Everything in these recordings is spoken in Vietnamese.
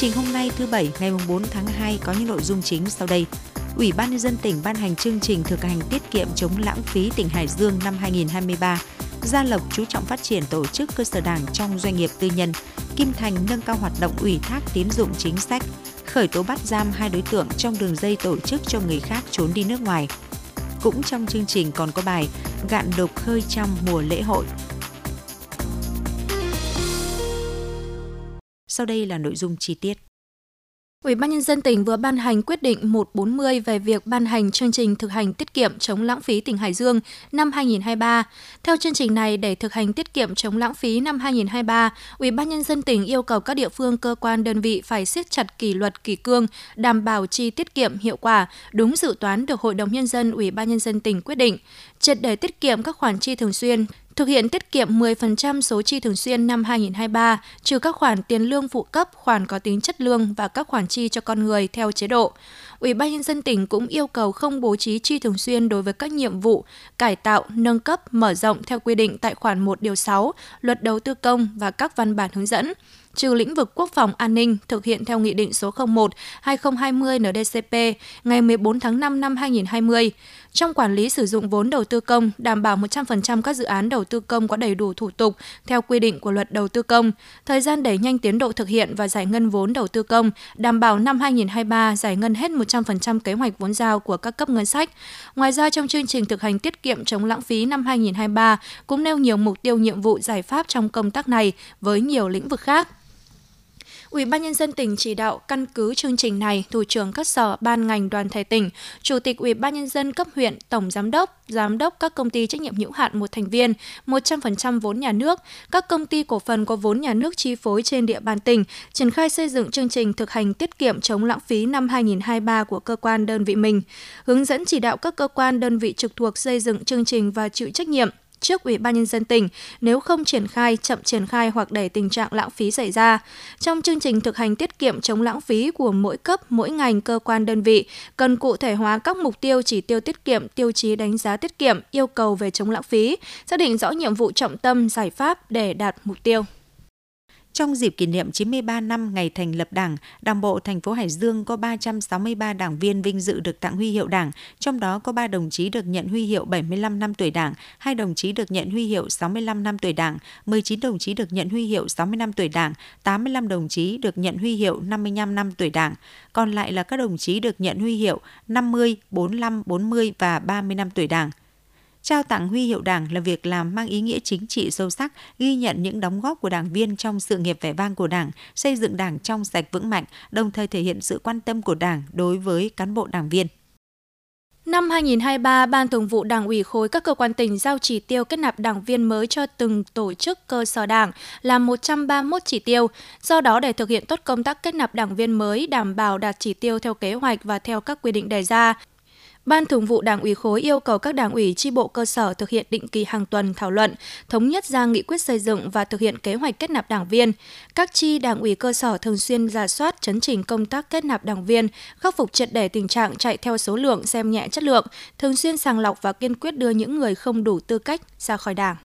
trình hôm nay thứ Bảy, ngày 4 tháng 2 có những nội dung chính sau đây. Ủy ban nhân dân tỉnh ban hành chương trình thực hành tiết kiệm chống lãng phí tỉnh Hải Dương năm 2023. Gia Lộc chú trọng phát triển tổ chức cơ sở đảng trong doanh nghiệp tư nhân. Kim Thành nâng cao hoạt động ủy thác tín dụng chính sách. Khởi tố bắt giam hai đối tượng trong đường dây tổ chức cho người khác trốn đi nước ngoài. Cũng trong chương trình còn có bài Gạn đục khơi trong mùa lễ hội. Sau đây là nội dung chi tiết. Ủy ban nhân dân tỉnh vừa ban hành quyết định 140 về việc ban hành chương trình thực hành tiết kiệm chống lãng phí tỉnh Hải Dương năm 2023. Theo chương trình này, để thực hành tiết kiệm chống lãng phí năm 2023, Ủy ban nhân dân tỉnh yêu cầu các địa phương, cơ quan, đơn vị phải siết chặt kỷ luật kỷ cương, đảm bảo chi tiết kiệm hiệu quả, đúng dự toán được Hội đồng nhân dân Ủy ban nhân dân tỉnh quyết định, triệt để tiết kiệm các khoản chi thường xuyên, thực hiện tiết kiệm 10% số chi thường xuyên năm 2023, trừ các khoản tiền lương phụ cấp, khoản có tính chất lương và các khoản chi cho con người theo chế độ. Ủy ban nhân dân tỉnh cũng yêu cầu không bố trí chi thường xuyên đối với các nhiệm vụ cải tạo, nâng cấp, mở rộng theo quy định tại khoản 1 điều 6 Luật đầu tư công và các văn bản hướng dẫn trừ lĩnh vực quốc phòng an ninh thực hiện theo Nghị định số 01-2020 NDCP ngày 14 tháng 5 năm 2020. Trong quản lý sử dụng vốn đầu tư công, đảm bảo 100% các dự án đầu tư công có đầy đủ thủ tục theo quy định của luật đầu tư công, thời gian đẩy nhanh tiến độ thực hiện và giải ngân vốn đầu tư công, đảm bảo năm 2023 giải ngân hết 100% kế hoạch vốn giao của các cấp ngân sách. Ngoài ra, trong chương trình thực hành tiết kiệm chống lãng phí năm 2023 cũng nêu nhiều mục tiêu nhiệm vụ giải pháp trong công tác này với nhiều lĩnh vực khác. Ủy ban nhân dân tỉnh chỉ đạo căn cứ chương trình này, thủ trưởng các sở, ban ngành đoàn thể tỉnh, chủ tịch Ủy ban nhân dân cấp huyện, tổng giám đốc, giám đốc các công ty trách nhiệm hữu hạn một thành viên, 100% vốn nhà nước, các công ty cổ phần có vốn nhà nước chi phối trên địa bàn tỉnh, triển khai xây dựng chương trình thực hành tiết kiệm chống lãng phí năm 2023 của cơ quan đơn vị mình, hướng dẫn chỉ đạo các cơ quan đơn vị trực thuộc xây dựng chương trình và chịu trách nhiệm trước Ủy ban nhân dân tỉnh nếu không triển khai, chậm triển khai hoặc để tình trạng lãng phí xảy ra. Trong chương trình thực hành tiết kiệm chống lãng phí của mỗi cấp, mỗi ngành, cơ quan đơn vị cần cụ thể hóa các mục tiêu chỉ tiêu tiết kiệm, tiêu chí đánh giá tiết kiệm, yêu cầu về chống lãng phí, xác định rõ nhiệm vụ trọng tâm, giải pháp để đạt mục tiêu. Trong dịp kỷ niệm 93 năm ngày thành lập Đảng, Đảng bộ thành phố Hải Dương có 363 đảng viên vinh dự được tặng huy hiệu Đảng, trong đó có 3 đồng chí được nhận huy hiệu 75 năm tuổi Đảng, 2 đồng chí được nhận huy hiệu 65 năm tuổi Đảng, 19 đồng chí được nhận huy hiệu 60 năm tuổi Đảng, 85 đồng chí được nhận huy hiệu 55 năm tuổi Đảng, còn lại là các đồng chí được nhận huy hiệu 50, 45, 40 và 30 năm tuổi Đảng. Trao tặng huy hiệu Đảng là việc làm mang ý nghĩa chính trị sâu sắc, ghi nhận những đóng góp của đảng viên trong sự nghiệp vẻ vang của Đảng, xây dựng Đảng trong sạch vững mạnh, đồng thời thể hiện sự quan tâm của Đảng đối với cán bộ đảng viên. Năm 2023, Ban Thường vụ Đảng ủy khối các cơ quan tỉnh giao chỉ tiêu kết nạp đảng viên mới cho từng tổ chức cơ sở đảng là 131 chỉ tiêu. Do đó, để thực hiện tốt công tác kết nạp đảng viên mới, đảm bảo đạt chỉ tiêu theo kế hoạch và theo các quy định đề ra, Ban Thường vụ Đảng ủy khối yêu cầu các đảng ủy chi bộ cơ sở thực hiện định kỳ hàng tuần thảo luận, thống nhất ra nghị quyết xây dựng và thực hiện kế hoạch kết nạp đảng viên. Các chi đảng ủy cơ sở thường xuyên ra soát chấn chỉnh công tác kết nạp đảng viên, khắc phục triệt để tình trạng chạy theo số lượng xem nhẹ chất lượng, thường xuyên sàng lọc và kiên quyết đưa những người không đủ tư cách ra khỏi đảng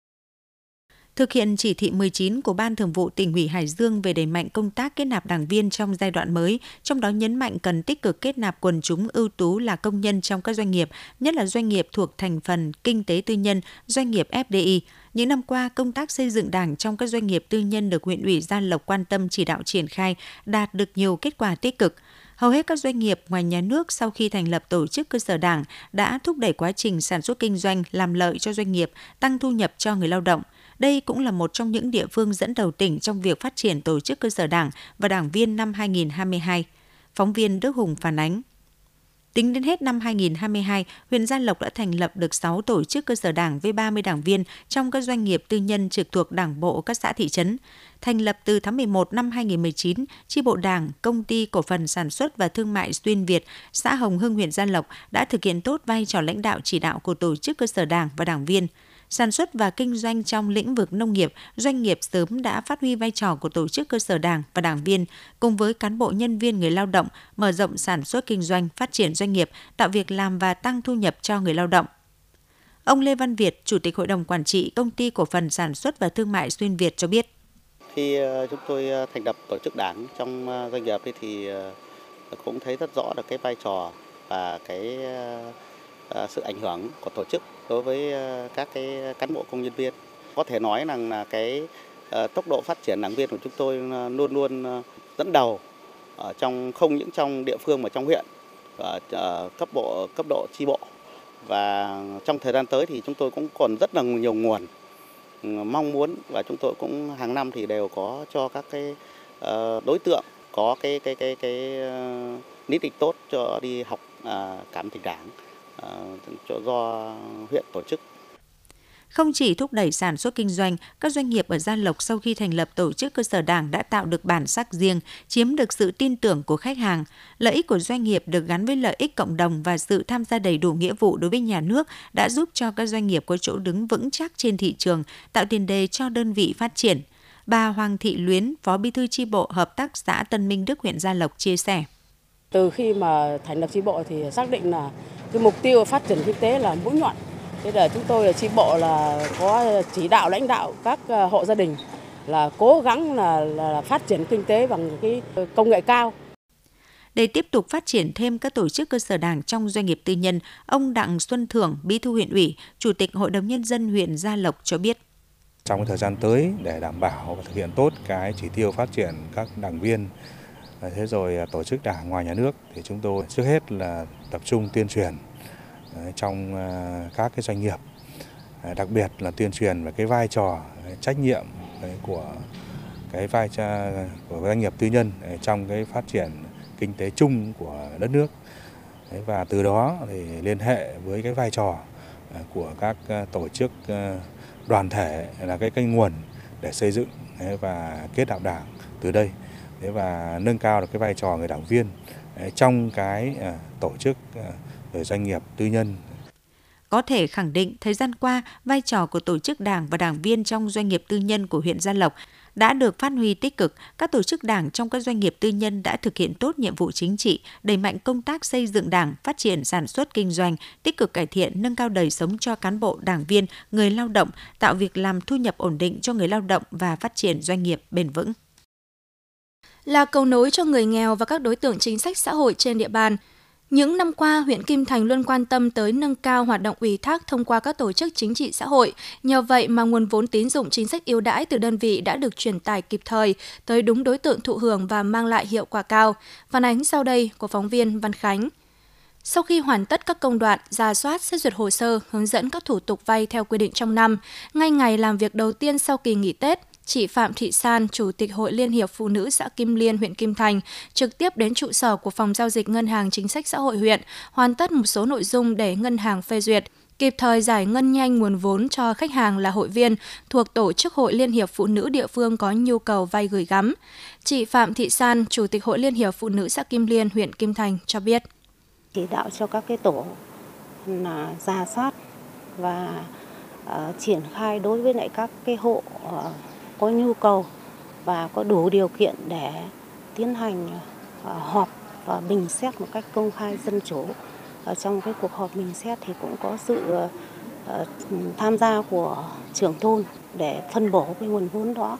thực hiện chỉ thị 19 của Ban Thường vụ tỉnh ủy Hải Dương về đẩy mạnh công tác kết nạp đảng viên trong giai đoạn mới, trong đó nhấn mạnh cần tích cực kết nạp quần chúng ưu tú là công nhân trong các doanh nghiệp, nhất là doanh nghiệp thuộc thành phần kinh tế tư nhân, doanh nghiệp FDI. Những năm qua, công tác xây dựng đảng trong các doanh nghiệp tư nhân được huyện ủy Gia Lộc quan tâm chỉ đạo triển khai, đạt được nhiều kết quả tích cực hầu hết các doanh nghiệp ngoài nhà nước sau khi thành lập tổ chức cơ sở đảng đã thúc đẩy quá trình sản xuất kinh doanh làm lợi cho doanh nghiệp, tăng thu nhập cho người lao động. Đây cũng là một trong những địa phương dẫn đầu tỉnh trong việc phát triển tổ chức cơ sở đảng và đảng viên năm 2022. Phóng viên Đức Hùng phản ánh. Tính đến hết năm 2022, huyện Gia Lộc đã thành lập được 6 tổ chức cơ sở đảng với 30 đảng viên trong các doanh nghiệp tư nhân trực thuộc đảng bộ các xã thị trấn. Thành lập từ tháng 11 năm 2019, chi bộ đảng, công ty cổ phần sản xuất và thương mại Xuyên Việt, xã Hồng Hưng, huyện Gia Lộc đã thực hiện tốt vai trò lãnh đạo chỉ đạo của tổ chức cơ sở đảng và đảng viên – sản xuất và kinh doanh trong lĩnh vực nông nghiệp, doanh nghiệp sớm đã phát huy vai trò của tổ chức cơ sở đảng và đảng viên cùng với cán bộ nhân viên người lao động mở rộng sản xuất kinh doanh, phát triển doanh nghiệp, tạo việc làm và tăng thu nhập cho người lao động. Ông Lê Văn Việt, Chủ tịch Hội đồng Quản trị Công ty Cổ phần Sản xuất và Thương mại Xuyên Việt cho biết. Khi ờ, chúng tôi ờ, thành lập tổ chức đảng trong ờ, doanh nghiệp thì cũng thấy rất rõ được cái vai trò và cái sự ảnh hưởng của tổ chức đối với ờ, các cái cán bộ công nhân viên. Có thể nói rằng là cái ờ, tốc độ phát triển đảng viên của chúng tôi ờ, luôn luôn dẫn đầu ở trong, không những trong địa phương mà trong huyện, ở cấp bộ, cấp độ chi bộ và trong thời gian tới thì chúng tôi cũng còn rất là nhiều nguồn ừ, mong muốn và chúng tôi cũng hàng năm thì đều có cho các cái đối tượng có cái cái cái cái lý lịch tốt cho đi học à, cảm tình đảng do huyện tổ chức không chỉ thúc đẩy sản xuất kinh doanh, các doanh nghiệp ở Gia Lộc sau khi thành lập tổ chức cơ sở đảng đã tạo được bản sắc riêng, chiếm được sự tin tưởng của khách hàng. Lợi ích của doanh nghiệp được gắn với lợi ích cộng đồng và sự tham gia đầy đủ nghĩa vụ đối với nhà nước đã giúp cho các doanh nghiệp có chỗ đứng vững chắc trên thị trường, tạo tiền đề cho đơn vị phát triển. Bà Hoàng Thị Luyến, Phó Bí thư chi bộ Hợp tác xã Tân Minh Đức huyện Gia Lộc chia sẻ. Từ khi mà thành lập chi bộ thì xác định là cái mục tiêu phát triển kinh tế là mũi nhọn Thế là chúng tôi ở chi bộ là có chỉ đạo lãnh đạo các ờ, hộ gia đình là cố gắng là, là phát triển kinh tế bằng cái công nghệ cao. Để tiếp tục phát triển thêm các tổ chức cơ sở đảng trong doanh nghiệp tư nhân, ông Đặng Xuân Thưởng, Bí thư huyện ủy, Chủ tịch Hội đồng Nhân dân huyện Gia Lộc cho biết. Trong thời gian tới để đảm bảo và thực hiện tốt cái chỉ tiêu phát triển các đảng viên thế rồi à, tổ chức đảng ngoài nhà nước thì chúng tôi trước hết là tập trung tuyên truyền trong à, các cái doanh nghiệp. Đặc biệt là tuyên truyền về cái vai trò trách nhiệm của cái vai trò của doanh nghiệp tư nhân trong cái phát triển kinh tế chung của đất nước. Và từ đó thì liên hệ với cái vai trò à, của các tổ chức đoàn thể là cái kênh nguồn để xây dựng và kết đạo đảng từ đây và nâng cao được cái vai trò người đảng viên trong cái à, tổ chức à, doanh nghiệp tư nhân. Có thể khẳng định thời gian qua, vai trò của tổ chức đảng và đảng viên trong doanh nghiệp tư nhân của huyện Gia Lộc đã được phát huy tích cực. Các tổ chức đảng trong các doanh nghiệp tư nhân đã thực hiện tốt nhiệm vụ chính trị, đẩy mạnh công tác xây dựng đảng, phát triển sản xuất kinh doanh, tích cực cải thiện, nâng cao đời sống cho cán bộ, đảng viên, người lao động, tạo việc làm thu nhập ổn định cho người lao động và phát triển doanh nghiệp bền vững. Là cầu nối cho người nghèo và các đối tượng chính sách xã hội trên địa bàn, những năm qua, huyện Kim Thành luôn quan tâm tới nâng cao hoạt động ủy thác thông qua các tổ chức chính trị xã hội. Nhờ vậy mà nguồn vốn tín dụng chính sách ưu đãi từ đơn vị đã được truyền tải kịp thời tới đúng đối tượng thụ hưởng và mang lại hiệu quả cao. Phản ánh sau đây của phóng viên Văn Khánh. Sau khi hoàn tất các công đoạn, ra soát, xét duyệt hồ sơ, hướng dẫn các thủ tục vay theo quy định trong năm, ngay ngày làm việc đầu tiên sau kỳ nghỉ Tết, chị Phạm Thị San, Chủ tịch Hội Liên hiệp Phụ nữ xã Kim Liên, huyện Kim Thành, trực tiếp đến trụ sở của Phòng Giao dịch Ngân hàng Chính sách Xã hội huyện, hoàn tất một số nội dung để ngân hàng phê duyệt kịp thời giải ngân nhanh nguồn vốn cho khách hàng là hội viên thuộc Tổ chức Hội Liên hiệp Phụ nữ địa phương có nhu cầu vay gửi gắm. Chị Phạm Thị San, Chủ tịch Hội Liên hiệp Phụ nữ xã Kim Liên, huyện Kim Thành cho biết. Chỉ đạo cho các cái tổ là ra soát và uh, triển khai đối với lại các cái hộ uh, có nhu cầu và có đủ điều kiện để tiến hành à, họp và bình xét một cách công khai dân chủ. Ở trong cái cuộc họp bình xét thì cũng có sự ờ, ờ, tham gia của trưởng thôn để phân bổ cái nguồn vốn đó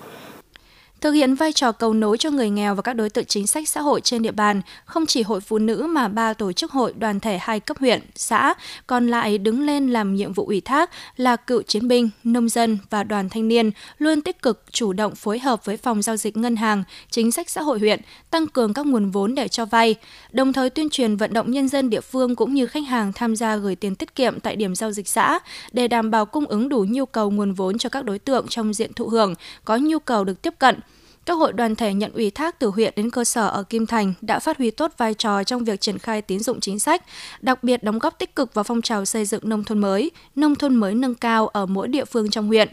Thực hiện vai trò cầu nối cho người nghèo và các đối tượng chính sách xã hội trên địa bàn, không chỉ hội phụ nữ mà ba tổ chức hội đoàn thể hai cấp huyện, xã còn lại đứng lên làm nhiệm vụ ủy thác là cựu chiến binh, nông dân và đoàn thanh niên luôn tích cực chủ động phối hợp với phòng giao dịch ngân hàng, chính sách xã hội huyện, tăng cường các nguồn vốn để cho vay, đồng thời tuyên truyền vận động nhân dân địa phương cũng như khách hàng tham gia gửi tiền tiết kiệm tại điểm giao dịch xã để đảm bảo cung ứng đủ nhu cầu nguồn vốn cho các đối tượng trong diện thụ hưởng có nhu cầu được tiếp cận các hội đoàn thể nhận ủy thác từ huyện đến cơ sở ở Kim Thành đã phát huy tốt vai trò trong việc triển khai tín dụng chính sách, đặc biệt đóng góp tích cực vào phong trào xây dựng nông thôn mới, nông thôn mới nâng cao ở mỗi địa phương trong huyện.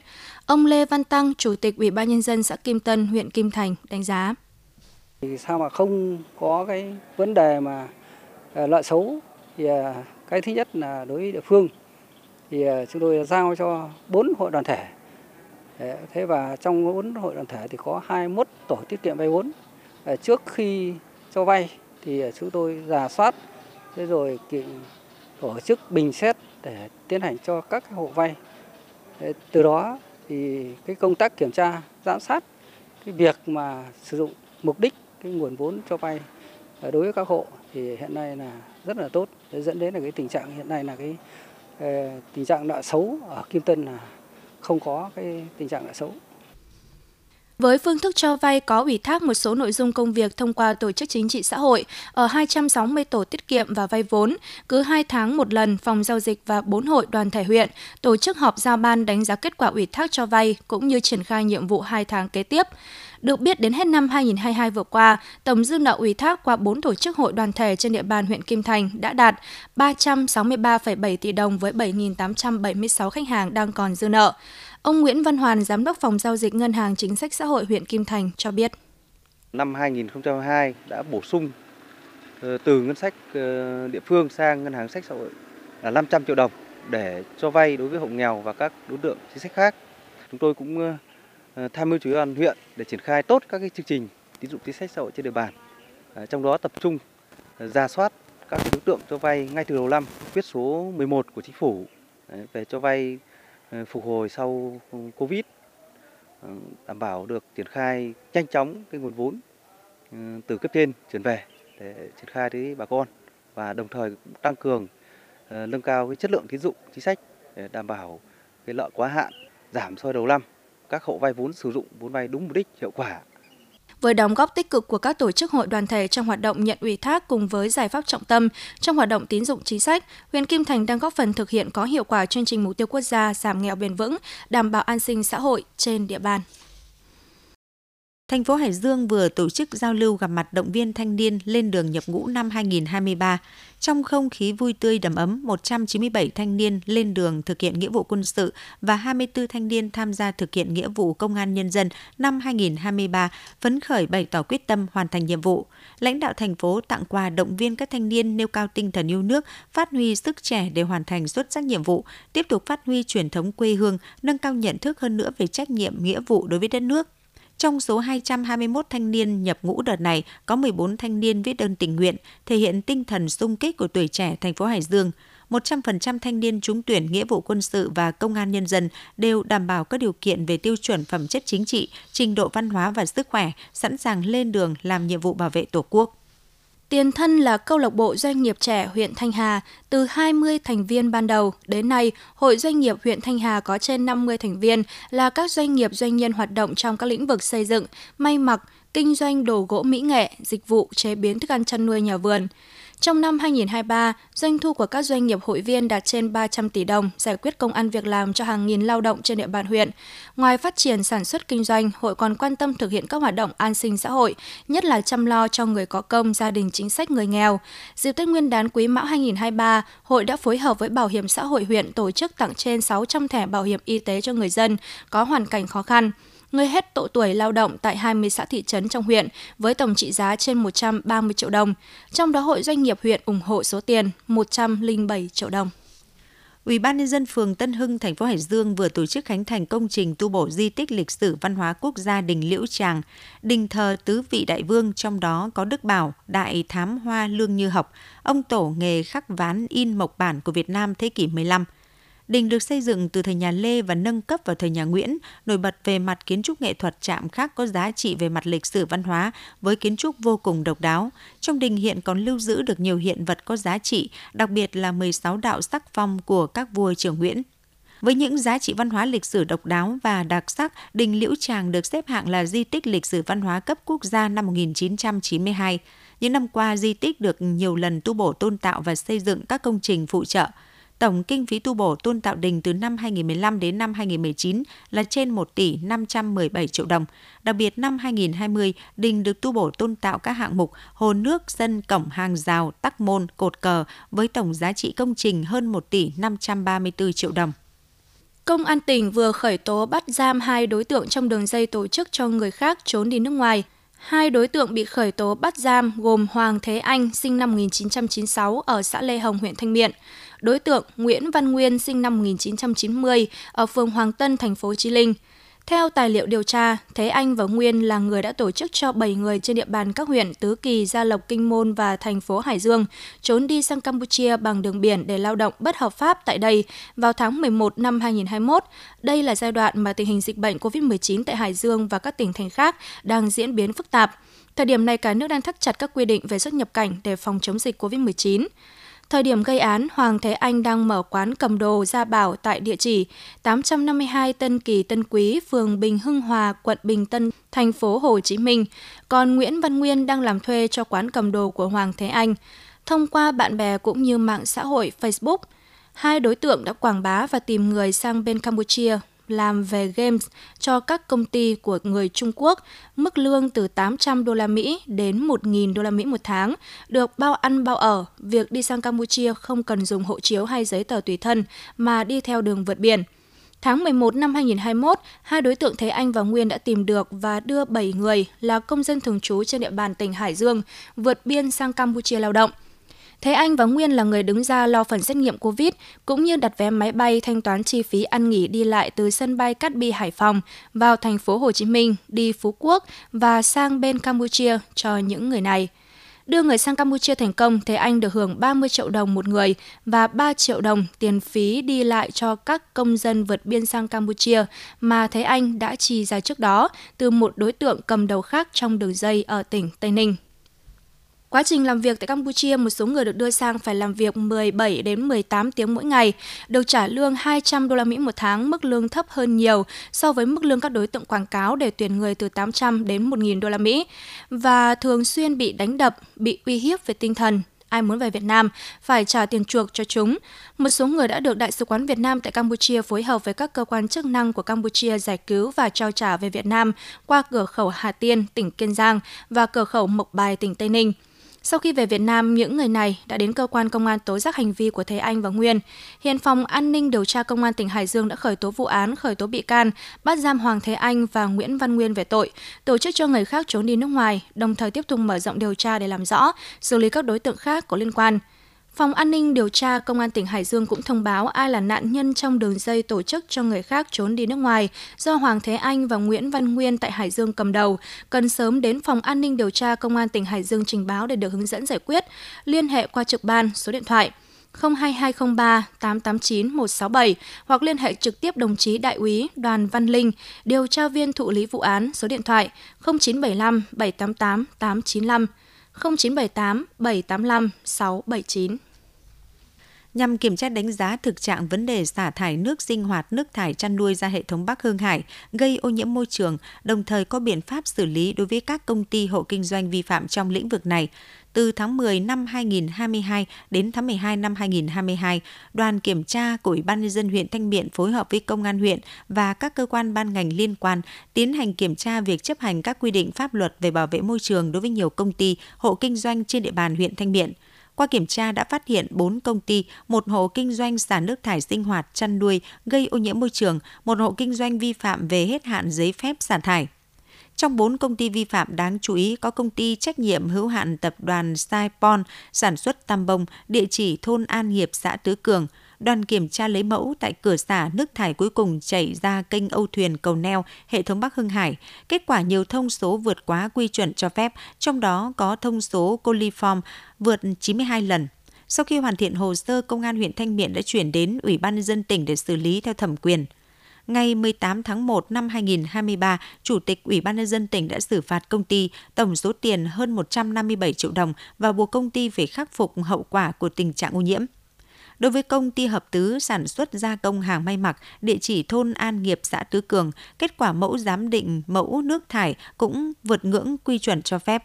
Ông Lê Văn Tăng, Chủ tịch Ủy ban Nhân dân xã Kim Tân, huyện Kim Thành đánh giá. Thì sao mà không có cái vấn đề mà à, lợi xấu thì à, cái thứ nhất là đối với địa phương thì à, chúng tôi giao cho bốn hội đoàn thể Thế và trong vốn hội đoàn thể thì có 21 tổ tiết kiệm vay vốn. Ờ, trước khi cho vay thì ờ, chúng tôi giả soát, thế rồi tổ chức bình xét để tiến hành cho các hộ vay. Từ đó thì cái công tác kiểm tra, giám sát cái việc mà sử dụng mục đích, cái nguồn vốn cho vay ờ, đối với các hộ thì hiện nay là rất là tốt dẫn đến là cái tình trạng hiện nay là cái tình trạng nợ xấu ở Kim Tân là không có cái tình trạng nợ xấu. Với phương thức cho vay có ủy thác một số nội dung công việc thông qua tổ chức chính trị xã hội ở 260 tổ tiết kiệm và vay vốn, cứ 2 tháng một lần phòng giao dịch và 4 hội đoàn thể huyện tổ chức họp giao ban đánh giá kết quả ủy thác cho vay cũng như triển khai nhiệm vụ 2 tháng kế tiếp. Được biết đến hết năm 2022 vừa qua, tổng dư nợ ủy thác qua 4 tổ chức hội đoàn thể trên địa bàn huyện Kim Thành đã đạt 363,7 tỷ đồng với 7.876 khách hàng đang còn dư nợ. Ông Nguyễn Văn Hoàn, Giám đốc Phòng Giao dịch Ngân hàng Chính sách Xã hội huyện Kim Thành cho biết. Năm 2022 đã bổ sung ờ, từ ngân sách ờ, địa phương sang Ngân hàng sách Xã hội là 500 triệu đồng để cho vay đối với hộ nghèo và các đối tượng chính sách khác. Chúng tôi cũng ờ, Ờ, tham mưu chủ yếu ban huyện để triển khai tốt các cái chương trình tín dụng chính sách xã hội trên địa bàn. Ờ, trong đó tập trung ờ, ra soát các đối tượng cho vay ngay từ đầu năm, quyết số 11 của chính phủ. Về cho vay phục hồi sau Covid. Đảm bảo được triển khai nhanh chóng cái nguồn vốn từ cấp trên chuyển về để triển khai tới bà con và đồng thời cũng tăng cường nâng cao cái chất lượng tín dụng chính sách để đảm bảo cái lợi quá hạn giảm so đầu năm các hộ vay vốn sử dụng vốn vay đúng mục đích hiệu quả với đóng góp tích cực của các tổ chức hội đoàn thể trong hoạt động nhận ủy thác cùng với giải pháp trọng tâm trong hoạt động tín dụng chính sách, huyện Kim Thành đang góp phần thực hiện có hiệu quả chương trình mục tiêu quốc gia giảm nghèo bền vững, đảm bảo an sinh xã hội trên địa bàn. Thành phố Hải Dương vừa tổ chức giao lưu gặp mặt động viên thanh niên lên đường nhập ngũ năm 2023. Trong không khí vui tươi đầm ấm, 197 thanh niên lên đường thực hiện nghĩa vụ quân sự và 24 thanh niên tham gia thực hiện nghĩa vụ công an nhân dân năm 2023, phấn khởi bày tỏ quyết tâm hoàn thành nhiệm vụ. Lãnh đạo thành phố tặng quà động viên các thanh niên nêu cao tinh thần yêu nước, phát huy sức trẻ để hoàn thành xuất sắc nhiệm vụ, tiếp tục phát huy truyền thống quê hương, nâng cao nhận thức hơn nữa về trách nhiệm nghĩa vụ đối với đất nước trong số 221 thanh niên nhập ngũ đợt này, có 14 thanh niên viết đơn tình nguyện, thể hiện tinh thần sung kích của tuổi trẻ thành phố Hải Dương. 100% thanh niên trúng tuyển nghĩa vụ quân sự và công an nhân dân đều đảm bảo các điều kiện về tiêu chuẩn phẩm chất chính trị, trình độ văn hóa và sức khỏe, sẵn sàng lên đường làm nhiệm vụ bảo vệ Tổ quốc. Tiền thân là câu lạc bộ doanh nghiệp trẻ huyện Thanh Hà, từ 20 thành viên ban đầu, đến nay, Hội Doanh nghiệp huyện Thanh Hà có trên 50 thành viên là các doanh nghiệp doanh nhân hoạt động trong các lĩnh vực xây dựng, may mặc, kinh doanh đồ gỗ mỹ nghệ, dịch vụ, chế biến thức ăn chăn nuôi nhà vườn. Trong năm 2023, doanh thu của các doanh nghiệp hội viên đạt trên 300 tỷ đồng, giải quyết công ăn việc làm cho hàng nghìn lao động trên địa bàn huyện. Ngoài phát triển sản xuất kinh doanh, hội còn quan tâm thực hiện các hoạt động an sinh xã hội, nhất là chăm lo cho người có công, gia đình chính sách người nghèo. Dịp Tết Nguyên đán Quý Mão 2023, hội đã phối hợp với Bảo hiểm xã hội huyện tổ chức tặng trên 600 thẻ bảo hiểm y tế cho người dân có hoàn cảnh khó khăn người hết độ tuổi lao động tại 20 xã thị trấn trong huyện với tổng trị giá trên 130 triệu đồng. Trong đó Hội Doanh nghiệp huyện ủng hộ số tiền 107 triệu đồng. Ủy ban nhân dân phường Tân Hưng, thành phố Hải Dương vừa tổ chức khánh thành công trình tu bổ di tích lịch sử văn hóa quốc gia đình Liễu Tràng, đình thờ tứ vị đại vương trong đó có Đức Bảo, đại thám hoa Lương Như Học, ông tổ nghề khắc ván in mộc bản của Việt Nam thế kỷ 15. Đình được xây dựng từ thời nhà Lê và nâng cấp vào thời nhà Nguyễn, nổi bật về mặt kiến trúc nghệ thuật chạm khắc có giá trị về mặt lịch sử văn hóa với kiến trúc vô cùng độc đáo. Trong đình hiện còn lưu giữ được nhiều hiện vật có giá trị, đặc biệt là 16 đạo sắc phong của các vua triều Nguyễn. Với những giá trị văn hóa lịch sử độc đáo và đặc sắc, đình Liễu Tràng được xếp hạng là di tích lịch sử văn hóa cấp quốc gia năm 1992. Những năm qua, di tích được nhiều lần tu bổ tôn tạo và xây dựng các công trình phụ trợ – Tổng kinh phí tu bổ tôn tạo đình từ năm 2015 đến năm 2019 là trên 1 tỷ 517 triệu đồng. Đặc biệt năm 2020, đình được tu bổ tôn tạo các hạng mục hồ nước, sân, cổng, hàng rào, tắc môn, cột cờ với tổng giá trị công trình hơn 1 tỷ 534 triệu đồng. Công an tỉnh vừa khởi tố bắt giam hai đối tượng trong đường dây tổ chức cho người khác trốn đi nước ngoài. Hai đối tượng bị khởi tố bắt giam gồm Hoàng Thế Anh, sinh năm 1996 ở xã Lê Hồng, huyện Thanh Miện, đối tượng Nguyễn Văn Nguyên sinh năm 1990 ở phường Hoàng Tân, thành phố Chí Linh. Theo tài liệu điều tra, Thế Anh và Nguyên là người đã tổ chức cho 7 người trên địa bàn các huyện Tứ Kỳ, Gia Lộc, Kinh Môn và thành phố Hải Dương trốn đi sang Campuchia bằng đường biển để lao động bất hợp pháp tại đây vào tháng 11 năm 2021. Đây là giai đoạn mà tình hình dịch bệnh COVID-19 tại Hải Dương và các tỉnh thành khác đang diễn biến phức tạp. Thời điểm này cả nước đang thắt chặt các quy định về xuất nhập cảnh để phòng chống dịch COVID-19. Thời điểm gây án, Hoàng Thế Anh đang mở quán cầm đồ Gia Bảo tại địa chỉ 852 Tân Kỳ Tân Quý, phường Bình Hưng Hòa, quận Bình Tân, thành phố Hồ Chí Minh. Còn Nguyễn Văn Nguyên đang làm thuê cho quán cầm đồ của Hoàng Thế Anh. Thông qua bạn bè cũng như mạng xã hội Facebook, hai đối tượng đã quảng bá và tìm người sang bên Campuchia làm về games cho các công ty của người Trung Quốc, mức lương từ 800 đô la Mỹ đến 1.000 đô la Mỹ một tháng, được bao ăn bao ở, việc đi sang Campuchia không cần dùng hộ chiếu hay giấy tờ tùy thân mà đi theo đường vượt biển. Tháng 11 năm 2021, hai đối tượng Thế Anh và Nguyên đã tìm được và đưa 7 người là công dân thường trú trên địa bàn tỉnh Hải Dương vượt biên sang Campuchia lao động. Thế Anh và Nguyên là người đứng ra lo phần xét nghiệm COVID, cũng như đặt vé máy bay thanh toán chi phí ăn nghỉ đi lại từ sân bay Cát Bi Hải Phòng vào thành phố Hồ Chí Minh, đi Phú Quốc và sang bên Campuchia cho những người này. Đưa người sang Campuchia thành công, Thế Anh được hưởng 30 triệu đồng một người và 3 triệu đồng tiền phí đi lại cho các công dân vượt biên sang Campuchia mà Thế Anh đã chi ra trước đó từ một đối tượng cầm đầu khác trong đường dây ở tỉnh Tây Ninh. Quá trình làm việc tại Campuchia, một số người được đưa sang phải làm việc 17 đến 18 tiếng mỗi ngày, được trả lương 200 đô la Mỹ một tháng, mức lương thấp hơn nhiều so với mức lương các đối tượng quảng cáo để tuyển người từ 800 đến 1.000 đô la Mỹ và thường xuyên bị đánh đập, bị uy hiếp về tinh thần, ai muốn về Việt Nam phải trả tiền chuộc cho chúng. Một số người đã được Đại sứ quán Việt Nam tại Campuchia phối hợp với các cơ quan chức năng của Campuchia giải cứu và trao trả về Việt Nam qua cửa khẩu Hà Tiên, tỉnh Kiên Giang và cửa khẩu Mộc Bài, tỉnh Tây Ninh. Sau khi về Việt Nam, những người này đã đến cơ quan công an tố giác hành vi của Thế Anh và Nguyên. Hiện phòng an ninh điều tra công an tỉnh Hải Dương đã khởi tố vụ án, khởi tố bị can, bắt giam Hoàng Thế Anh và Nguyễn Văn Nguyên về tội tổ chức cho người khác trốn đi nước ngoài, đồng thời tiếp tục mở rộng điều tra để làm rõ, xử lý các đối tượng khác có liên quan. Phòng An ninh điều tra Công an tỉnh Hải Dương cũng thông báo ai là nạn nhân trong đường dây tổ chức cho người khác trốn đi nước ngoài do Hoàng Thế Anh và Nguyễn Văn Nguyên tại Hải Dương cầm đầu, cần sớm đến Phòng An ninh điều tra Công an tỉnh Hải Dương trình báo để được hướng dẫn giải quyết, liên hệ qua trực ban số điện thoại 02203 889 167 hoặc liên hệ trực tiếp đồng chí Đại úy Đoàn Văn Linh, điều tra viên thụ lý vụ án số điện thoại 0975 788 895 0978 785 679 nhằm kiểm tra đánh giá thực trạng vấn đề xả thải nước sinh hoạt, nước thải chăn nuôi ra hệ thống Bắc Hương Hải gây ô nhiễm môi trường, đồng thời có biện pháp xử lý đối với các công ty hộ kinh doanh vi phạm trong lĩnh vực này. Từ tháng 10 năm 2022 đến tháng 12 năm 2022, đoàn kiểm tra của Ủy ban nhân dân huyện Thanh Miện phối hợp với công an huyện và các cơ quan ban ngành liên quan tiến hành kiểm tra việc chấp hành các quy định pháp luật về bảo vệ môi trường đối với nhiều công ty, hộ kinh doanh trên địa bàn huyện Thanh Miện. Qua kiểm tra đã phát hiện 4 công ty, một hộ kinh doanh xả nước thải sinh hoạt chăn nuôi gây ô nhiễm môi trường, một hộ kinh doanh vi phạm về hết hạn giấy phép xả thải. Trong 4 công ty vi phạm đáng chú ý có công ty trách nhiệm hữu hạn tập đoàn Saipon sản xuất tam bông, địa chỉ thôn An Hiệp, xã Tứ Cường. Đoàn kiểm tra lấy mẫu tại cửa xả nước thải cuối cùng chảy ra kênh Âu Thuyền Cầu Neo, hệ thống Bắc Hưng Hải. Kết quả nhiều thông số vượt quá quy chuẩn cho phép, trong đó có thông số coliform vượt 92 lần. Sau khi hoàn thiện hồ sơ, Công an huyện Thanh Miện đã chuyển đến Ủy ban nhân dân tỉnh để xử lý theo thẩm quyền. Ngày 18 tháng 1 năm 2023, Chủ tịch Ủy ban nhân dân tỉnh đã xử phạt công ty tổng số tiền hơn 157 triệu đồng và buộc công ty phải khắc phục hậu quả của tình trạng ô nhiễm. Đối với công ty hợp tứ sản xuất gia công hàng may mặc, địa chỉ thôn An Nghiệp, xã Tứ Cường, kết quả mẫu giám định mẫu nước thải cũng vượt ngưỡng quy chuẩn cho phép.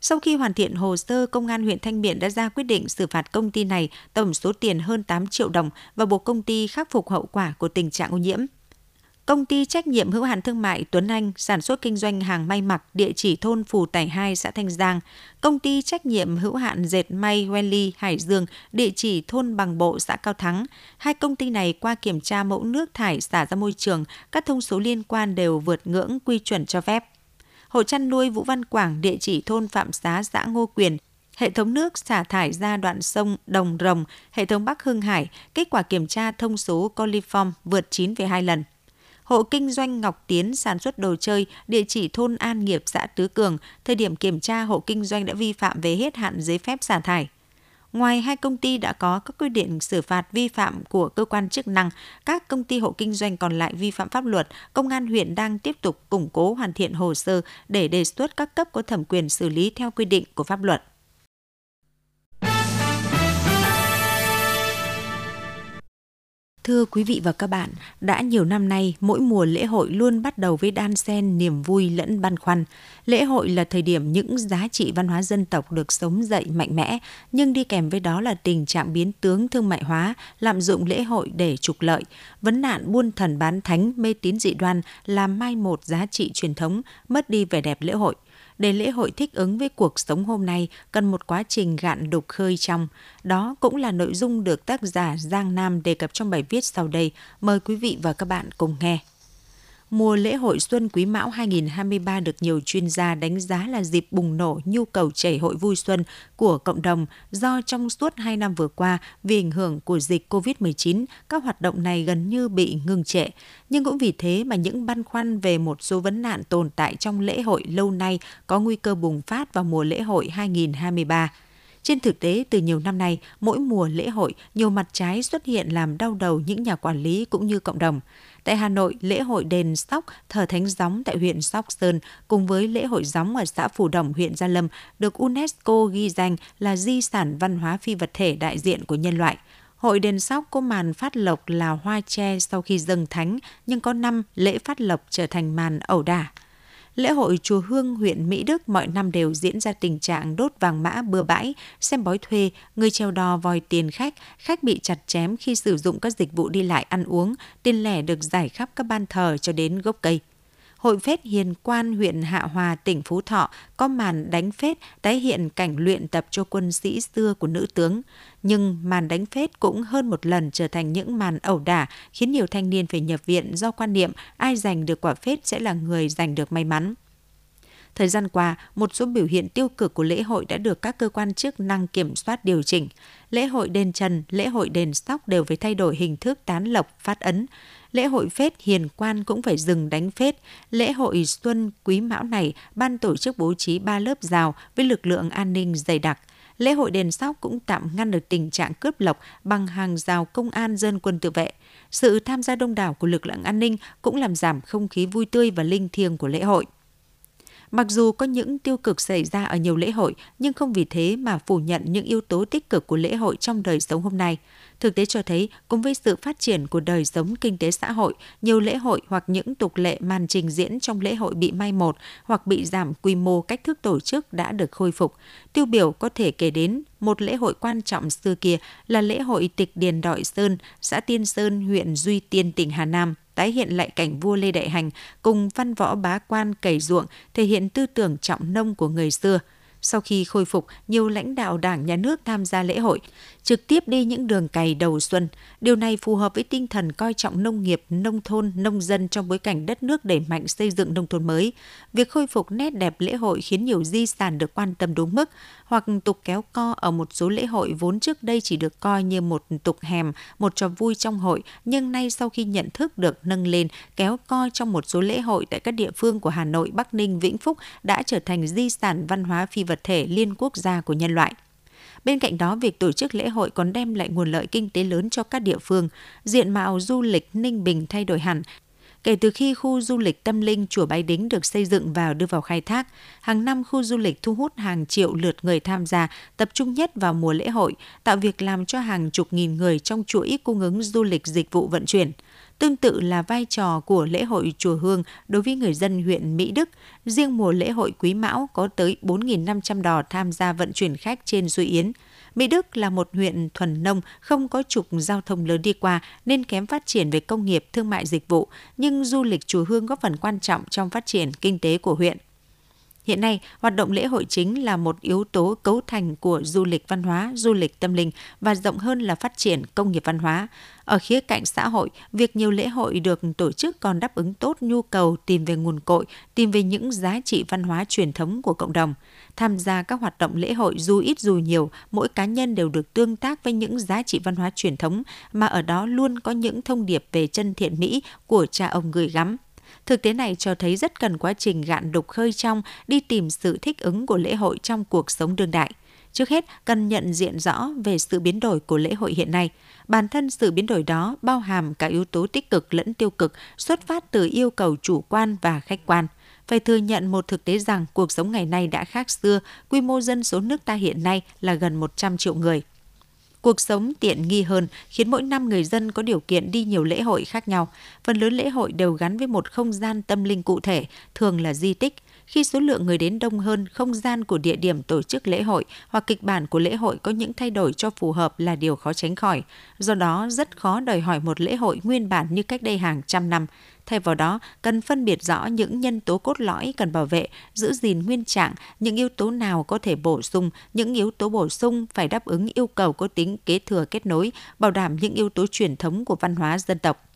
Sau khi hoàn thiện hồ sơ, Công an huyện Thanh Miện đã ra quyết định xử phạt công ty này tổng số tiền hơn 8 triệu đồng và buộc công ty khắc phục hậu quả của tình trạng ô nhiễm. Công ty trách nhiệm hữu hạn thương mại Tuấn Anh sản xuất kinh doanh hàng may mặc địa chỉ thôn Phù Tải 2 xã Thanh Giang, công ty trách nhiệm hữu hạn dệt may Wenly Hải Dương địa chỉ thôn Bằng Bộ xã Cao Thắng. Hai công ty này qua kiểm tra mẫu nước thải xả ra môi trường, các thông số liên quan đều vượt ngưỡng quy chuẩn cho phép. Hộ chăn nuôi Vũ Văn Quảng địa chỉ thôn Phạm Xá xã Ngô Quyền hệ thống nước xả thải ra đoạn sông Đồng Rồng, hệ thống Bắc Hưng Hải, kết quả kiểm tra thông số coliform vượt 9,2 lần hộ kinh doanh Ngọc Tiến sản xuất đồ chơi, địa chỉ thôn An Nghiệp, xã Tứ Cường, thời điểm kiểm tra hộ kinh doanh đã vi phạm về hết hạn giấy phép xả thải. Ngoài hai công ty đã có các quy định xử phạt vi phạm của cơ quan chức năng, các công ty hộ kinh doanh còn lại vi phạm pháp luật, công an huyện đang tiếp tục củng cố hoàn thiện hồ sơ để đề xuất các cấp có thẩm quyền xử lý theo quy định của pháp luật. Thưa quý vị và các bạn, đã nhiều năm nay, mỗi mùa lễ hội luôn bắt đầu với đan xen niềm vui lẫn băn khoăn. Lễ hội là thời điểm những giá trị văn hóa dân tộc được sống dậy mạnh mẽ, nhưng đi kèm với đó là tình trạng biến tướng thương mại hóa, lạm dụng lễ hội để trục lợi. Vấn nạn buôn thần bán thánh, mê tín dị đoan làm mai một giá trị truyền thống, mất đi vẻ đẹp lễ hội – để lễ hội thích ứng với cuộc sống hôm nay, cần một quá trình gạn đục khơi trong. Đó cũng là nội dung được tác giả Giang Nam đề cập trong bài viết sau đây. Mời quý vị và các bạn cùng nghe. Mùa lễ hội Xuân Quý Mão 2023 được nhiều chuyên gia đánh giá là dịp bùng nổ nhu cầu chảy hội vui xuân của cộng đồng do trong suốt 2 năm vừa qua vì ảnh hưởng của dịch COVID-19, các hoạt động này gần như bị ngừng trệ. Nhưng cũng vì thế mà những băn khoăn về một số vấn nạn tồn tại trong lễ hội lâu nay có nguy cơ bùng phát vào mùa lễ hội 2023. Trên thực tế, từ nhiều năm nay, mỗi mùa lễ hội, nhiều mặt trái xuất hiện làm đau đầu những nhà quản lý cũng như cộng đồng. Tại Hà Nội, lễ hội đền Sóc thờ Thánh Gióng tại huyện Sóc Sơn cùng với lễ hội gióng ở xã Phù Đồng, huyện Gia Lâm được UNESCO ghi danh là di sản văn hóa phi vật thể đại diện của nhân loại. Hội đền Sóc có màn phát lộc là hoa tre sau khi dâng thánh, nhưng có năm lễ phát lộc trở thành màn ẩu đả. Lễ hội Chùa Hương, huyện Mỹ Đức mọi năm đều diễn ra tình trạng đốt vàng mã bừa bãi, xem bói thuê, người treo đò vòi tiền khách, khách bị chặt chém khi sử dụng các dịch vụ đi lại ăn uống, tiền lẻ được giải khắp các ban thờ cho đến gốc cây. Hội phết Hiền Quan huyện Hạ Hòa, tỉnh Phú Thọ có màn đánh phết tái hiện cảnh luyện tập cho quân sĩ xưa của nữ tướng. Nhưng màn đánh phết cũng hơn một lần trở thành những màn ẩu đả khiến nhiều thanh niên phải nhập viện do quan niệm ai giành được quả phết sẽ là người giành được may mắn. Thời gian qua, một số biểu hiện tiêu cực của lễ hội đã được các cơ quan chức năng kiểm soát điều chỉnh. Lễ hội đền Trần, lễ hội đền Sóc đều phải thay đổi hình thức tán lộc, phát ấn lễ hội phết hiền quan cũng phải dừng đánh phết. Lễ hội xuân quý mão này, ban tổ chức bố trí ba lớp rào với lực lượng an ninh dày đặc. Lễ hội đền sóc cũng tạm ngăn được tình trạng cướp lộc bằng hàng rào công an dân quân tự vệ. Sự tham gia đông đảo của lực lượng an ninh cũng làm giảm không khí vui tươi và linh thiêng của lễ hội. Mặc dù có những tiêu cực xảy ra ở nhiều lễ hội, nhưng không vì thế mà phủ nhận những yếu tố tích cực của lễ hội trong đời sống hôm nay. Thực tế cho thấy, cùng với sự phát triển của đời sống kinh tế xã hội, nhiều lễ hội hoặc những tục lệ màn trình diễn trong lễ hội bị mai một hoặc bị giảm quy mô cách thức tổ chức đã được khôi phục. Tiêu biểu có thể kể đến một lễ hội quan trọng xưa kia là lễ hội tịch điền Đội Sơn, xã Tiên Sơn, huyện Duy Tiên, tỉnh Hà Nam tái hiện lại cảnh vua Lê Đại Hành cùng văn võ bá quan cày ruộng, thể hiện tư tưởng trọng nông của người xưa – sau khi khôi phục, nhiều lãnh đạo đảng nhà nước tham gia lễ hội, trực tiếp đi những đường cày đầu xuân. Điều này phù hợp với tinh thần coi trọng nông nghiệp, nông thôn, nông dân trong bối cảnh đất nước đẩy mạnh xây dựng nông thôn mới. Việc khôi phục nét đẹp lễ hội khiến nhiều di sản được quan tâm đúng mức, hoặc tục kéo co ở một số lễ hội vốn trước đây chỉ được coi như một tục hèm, một trò vui trong hội, nhưng nay sau khi nhận thức được nâng lên, kéo co trong một số lễ hội tại các địa phương của Hà Nội, Bắc Ninh, Vĩnh Phúc đã trở thành di sản văn hóa phi vật thể liên quốc gia của nhân loại. Bên cạnh đó, việc tổ chức lễ hội còn đem lại nguồn lợi kinh tế lớn cho các địa phương. Diện mạo du lịch Ninh Bình thay đổi hẳn. Kể từ khi khu du lịch tâm linh Chùa Bái Đính được xây dựng và đưa vào khai thác, hàng năm khu du lịch thu hút hàng triệu lượt người tham gia, tập trung nhất vào mùa lễ hội, tạo việc làm cho hàng chục nghìn người trong chuỗi cung ứng du lịch dịch vụ vận chuyển. Tương tự là vai trò của lễ hội Chùa Hương đối với người dân huyện Mỹ Đức. Riêng mùa lễ hội Quý Mão có tới 4.500 đò tham gia vận chuyển khách trên Duy Yến. Mỹ Đức là một huyện thuần nông, không có trục giao thông lớn đi qua nên kém phát triển về công nghiệp, thương mại dịch vụ, nhưng du lịch chùa Hương góp phần quan trọng trong phát triển kinh tế của huyện. Hiện nay, hoạt động lễ hội chính là một yếu tố cấu thành của du lịch văn hóa, du lịch tâm linh và rộng hơn là phát triển công nghiệp văn hóa. Ở khía cạnh xã hội, việc nhiều lễ hội được tổ chức còn đáp ứng tốt nhu cầu tìm về nguồn cội, tìm về những giá trị văn hóa truyền thống của cộng đồng. Tham gia các hoạt động lễ hội dù ít dù nhiều, mỗi cá nhân đều được tương tác với những giá trị văn hóa truyền thống mà ở đó luôn có những thông điệp về chân thiện mỹ của cha ông gửi gắm. Thực tế này cho thấy rất cần quá trình gạn đục khơi trong đi tìm sự thích ứng của lễ hội trong cuộc sống đương đại. Trước hết, cần nhận diện rõ về sự biến đổi của lễ hội hiện nay. Bản thân sự biến đổi đó bao hàm cả yếu tố tích cực lẫn tiêu cực, xuất phát từ yêu cầu chủ quan và khách quan. Phải thừa nhận một thực tế rằng cuộc sống ngày nay đã khác xưa, quy mô dân số nước ta hiện nay là gần 100 triệu người. Cuộc sống tiện nghi hơn khiến mỗi năm người dân có điều kiện đi nhiều lễ hội khác nhau. Phần lớn lễ hội đều gắn với một không gian tâm linh cụ thể, thường là di tích. Khi số lượng người đến đông hơn, không gian của địa điểm tổ chức lễ hội hoặc kịch bản của lễ hội có những thay đổi cho phù hợp là điều khó tránh khỏi. Do đó, rất khó đòi hỏi một lễ hội nguyên bản như cách đây hàng trăm năm. Thay vào đó, cần phân biệt rõ những nhân tố cốt lõi cần bảo vệ, giữ gìn nguyên trạng, những yếu tố nào có thể bổ sung, những yếu tố bổ sung phải đáp ứng yêu cầu có tính kế thừa kết nối, bảo đảm những yếu tố truyền thống của văn hóa dân tộc.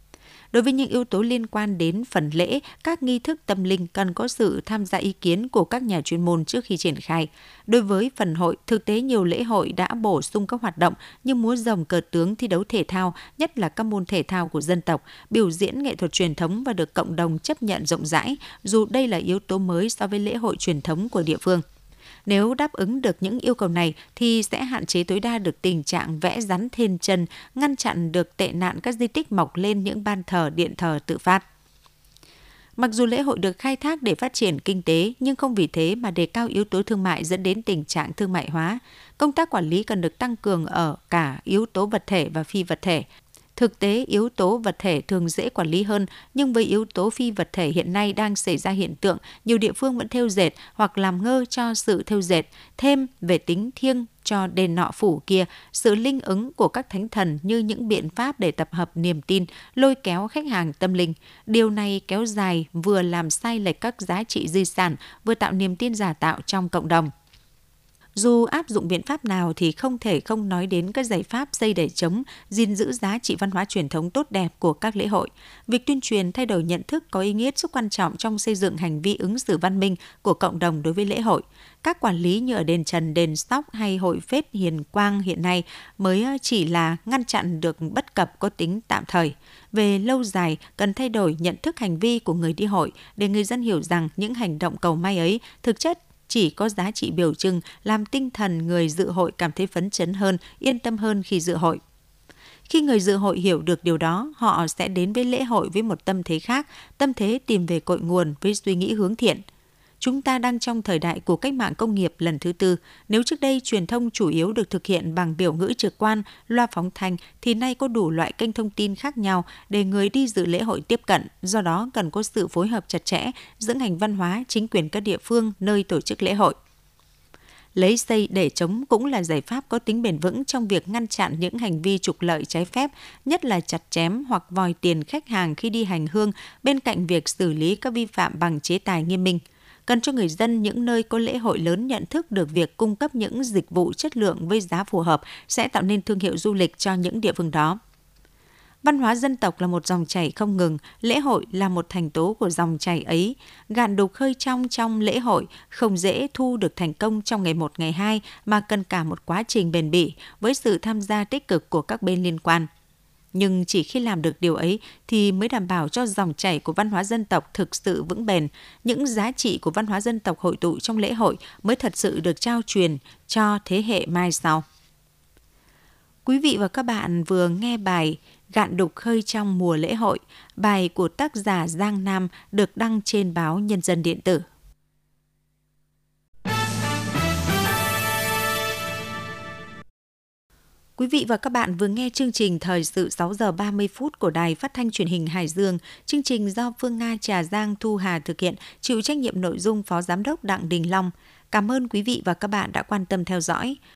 Đối với những yếu tố liên quan đến phần lễ, các nghi thức tâm linh cần có sự tham gia ý kiến của các nhà chuyên môn trước khi triển khai. Đối với phần hội, thực tế nhiều lễ hội đã bổ sung các hoạt động như múa rồng cờ tướng thi đấu thể thao, nhất là các môn thể thao của dân tộc, biểu diễn nghệ thuật truyền thống và được cộng đồng chấp nhận rộng rãi, dù đây là yếu tố mới so với lễ hội truyền thống của địa phương. Nếu đáp ứng được những yêu cầu này thì sẽ hạn chế tối đa được tình trạng vẽ rắn thêm chân, ngăn chặn được tệ nạn các di tích mọc lên những ban thờ điện thờ tự phát. Mặc dù lễ hội được khai thác để phát triển kinh tế, nhưng không vì thế mà đề cao yếu tố thương mại dẫn đến tình trạng thương mại hóa. Công tác quản lý cần được tăng cường ở cả yếu tố vật thể và phi vật thể, Thực tế, yếu tố vật thể thường dễ quản lý hơn, nhưng với yếu tố phi vật thể hiện nay đang xảy ra hiện tượng nhiều địa phương vẫn theo dệt hoặc làm ngơ cho sự theo dệt, thêm về tính thiêng cho đền nọ phủ kia, sự linh ứng của các thánh thần như những biện pháp để tập hợp niềm tin, lôi kéo khách hàng tâm linh. Điều này kéo dài vừa làm sai lệch các giá trị di sản, vừa tạo niềm tin giả tạo trong cộng đồng. Dù áp dụng biện pháp nào thì không thể không nói đến các giải pháp xây để chống, gìn giữ giá trị văn hóa truyền thống tốt đẹp của các lễ hội. Việc tuyên truyền thay đổi nhận thức có ý nghĩa rất quan trọng trong xây dựng hành vi ứng xử văn minh của cộng đồng đối với lễ hội. Các quản lý như ở đền Trần, đền Sóc hay hội phết Hiền Quang hiện nay mới ờ, chỉ là ngăn chặn được bất cập có tính tạm thời. Về lâu dài, cần thay đổi nhận thức hành vi của người đi hội để người dân hiểu rằng những hành động cầu may ấy thực chất chỉ có giá trị biểu trưng làm tinh thần người dự hội cảm thấy phấn chấn hơn, yên tâm hơn khi dự hội. Khi người dự hội hiểu được điều đó, họ sẽ đến với lễ hội với một tâm thế khác, tâm thế tìm về cội nguồn với suy nghĩ hướng thiện – Chúng ta đang trong thời đại của cách mạng công nghiệp lần thứ tư. Nếu trước đây truyền thông chủ yếu được thực hiện bằng biểu ngữ trực quan, loa phóng thanh, thì nay có đủ loại kênh thông tin khác nhau để người đi dự lễ hội tiếp cận. Do đó, cần có sự phối hợp chặt chẽ giữa ngành văn hóa, chính quyền các địa phương nơi tổ chức lễ hội lấy xây để chống cũng là giải pháp có tính bền vững trong việc ngăn chặn những hành vi trục lợi trái phép, nhất là chặt chém hoặc vòi tiền khách hàng khi đi hành hương bên cạnh việc xử lý các vi phạm bằng chế tài nghiêm minh cần cho người dân những nơi có lễ hội lớn nhận thức được việc cung cấp những dịch vụ chất lượng với giá phù hợp sẽ tạo nên thương hiệu du lịch cho những địa phương đó. Văn hóa dân tộc là một dòng chảy không ngừng, lễ hội là một thành tố của dòng chảy ấy. Gạn đục hơi trong trong lễ hội không dễ thu được thành công trong ngày một ngày hai mà cần cả một quá trình bền bỉ với sự tham gia tích cực của các bên liên quan nhưng chỉ khi làm được điều ấy thì mới đảm bảo cho dòng chảy của văn hóa dân tộc thực sự vững bền, những giá trị của văn hóa dân tộc hội tụ trong lễ hội mới thật sự được trao truyền cho thế hệ mai sau. Quý vị và các bạn vừa nghe bài Gạn đục khơi trong mùa lễ hội, bài của tác giả Giang Nam được đăng trên báo Nhân dân điện tử. Quý vị và các bạn vừa nghe chương trình Thời sự 6 giờ 30 phút của Đài Phát thanh Truyền hình Hải Dương. Chương trình do Phương Nga Trà Giang Thu Hà thực hiện, chịu trách nhiệm nội dung Phó Giám đốc Đặng Đình Long. Cảm ơn quý vị và các bạn đã quan tâm theo dõi.